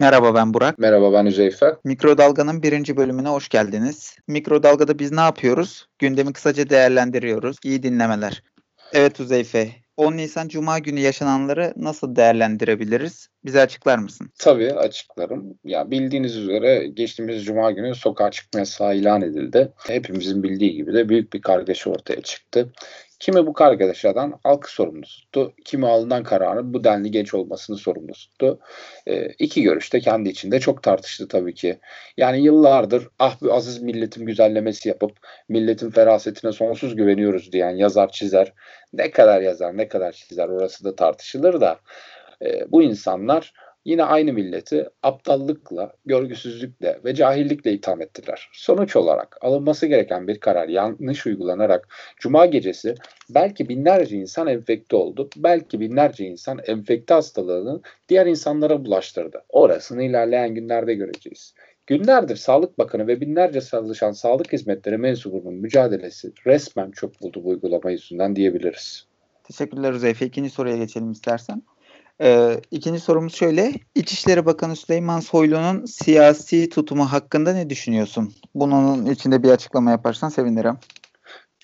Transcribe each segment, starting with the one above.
Merhaba ben Burak. Merhaba ben Üzeyfe. Mikrodalga'nın birinci bölümüne hoş geldiniz. Mikrodalga'da biz ne yapıyoruz? Gündemi kısaca değerlendiriyoruz. İyi dinlemeler. Evet Üzeyfe, 10 Nisan Cuma günü yaşananları nasıl değerlendirebiliriz? Bize açıklar mısın? Tabii açıklarım. Ya bildiğiniz üzere geçtiğimiz Cuma günü sokağa çıkma yasağı ilan edildi. Hepimizin bildiği gibi de büyük bir kargaşa ortaya çıktı. Kimi bu kargaşadan halkı sorumlu tuttu. Kimi alınan kararın bu denli geç olmasını sorumlu tuttu. E, iki görüş de kendi içinde çok tartıştı tabii ki. Yani yıllardır ah bu aziz milletin güzellemesi yapıp milletin ferasetine sonsuz güveniyoruz diyen yazar çizer. Ne kadar yazar ne kadar çizer orası da tartışılır da. E, bu insanlar yine aynı milleti aptallıkla, görgüsüzlükle ve cahillikle itham ettiler. Sonuç olarak alınması gereken bir karar yanlış uygulanarak Cuma gecesi belki binlerce insan enfekte oldu. Belki binlerce insan enfekte hastalığını diğer insanlara bulaştırdı. Orasını ilerleyen günlerde göreceğiz. Günlerdir Sağlık Bakanı ve binlerce çalışan sağlık hizmetleri mensubunun mücadelesi resmen çok buldu bu uygulama yüzünden diyebiliriz. Teşekkürler Üzeyfe. İkinci soruya geçelim istersen. Ee, ikinci sorumuz şöyle. İçişleri Bakanı Süleyman Soylu'nun siyasi tutumu hakkında ne düşünüyorsun? Bunun içinde bir açıklama yaparsan sevinirim.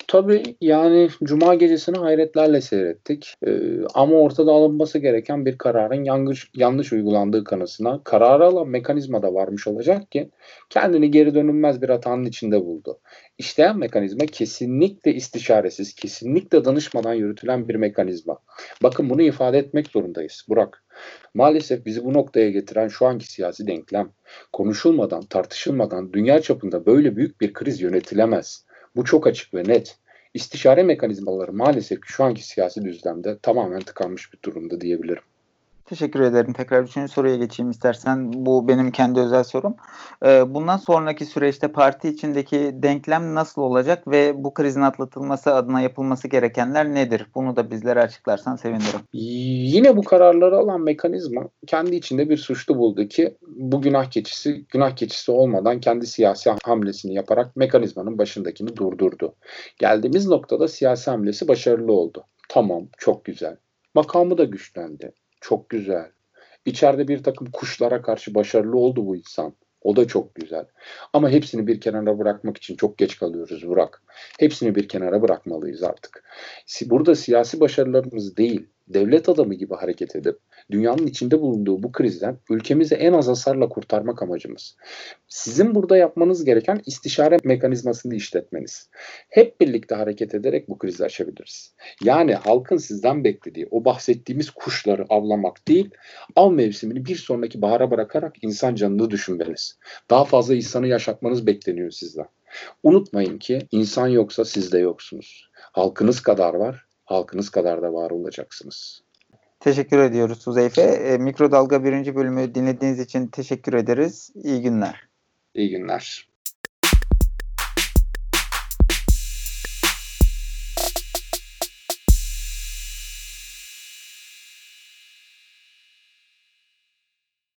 Tabii yani Cuma gecesini hayretlerle seyrettik. Ee, ama ortada alınması gereken bir kararın yanlış, yanlış uygulandığı kanısına kararı alan mekanizma da varmış olacak ki kendini geri dönülmez bir hatanın içinde buldu. İşleyen mekanizma kesinlikle istişaresiz, kesinlikle danışmadan yürütülen bir mekanizma. Bakın bunu ifade etmek zorundayız Burak. Maalesef bizi bu noktaya getiren şu anki siyasi denklem konuşulmadan, tartışılmadan dünya çapında böyle büyük bir kriz yönetilemez. Bu çok açık ve net. İstişare mekanizmaları maalesef şu anki siyasi düzlemde tamamen tıkanmış bir durumda diyebilirim. Teşekkür ederim. Tekrar üçüncü soruya geçeyim istersen. Bu benim kendi özel sorum. Ee, bundan sonraki süreçte parti içindeki denklem nasıl olacak ve bu krizin atlatılması adına yapılması gerekenler nedir? Bunu da bizlere açıklarsan sevinirim. Yine bu kararları alan mekanizma kendi içinde bir suçlu buldu ki bu günah keçisi günah keçisi olmadan kendi siyasi hamlesini yaparak mekanizmanın başındakini durdurdu. Geldiğimiz noktada siyasi hamlesi başarılı oldu. Tamam, çok güzel. Makamı da güçlendi. Çok güzel. İçeride bir takım kuşlara karşı başarılı oldu bu insan. O da çok güzel. Ama hepsini bir kenara bırakmak için çok geç kalıyoruz Burak. Hepsini bir kenara bırakmalıyız artık. Burada siyasi başarılarımız değil, devlet adamı gibi hareket edip dünyanın içinde bulunduğu bu krizden ülkemizi en az hasarla kurtarmak amacımız. Sizin burada yapmanız gereken istişare mekanizmasını işletmeniz. Hep birlikte hareket ederek bu krizi aşabiliriz. Yani halkın sizden beklediği o bahsettiğimiz kuşları avlamak değil, av mevsimini bir sonraki bahara bırakarak insan canını düşünmeniz. Daha fazla insanı yaşatmanız bekleniyor sizden. Unutmayın ki insan yoksa siz de yoksunuz. Halkınız kadar var, halkınız kadar da var olacaksınız. Teşekkür ediyoruz Suzeyfe. E, Mikrodalga birinci bölümü dinlediğiniz için teşekkür ederiz. İyi günler. İyi günler.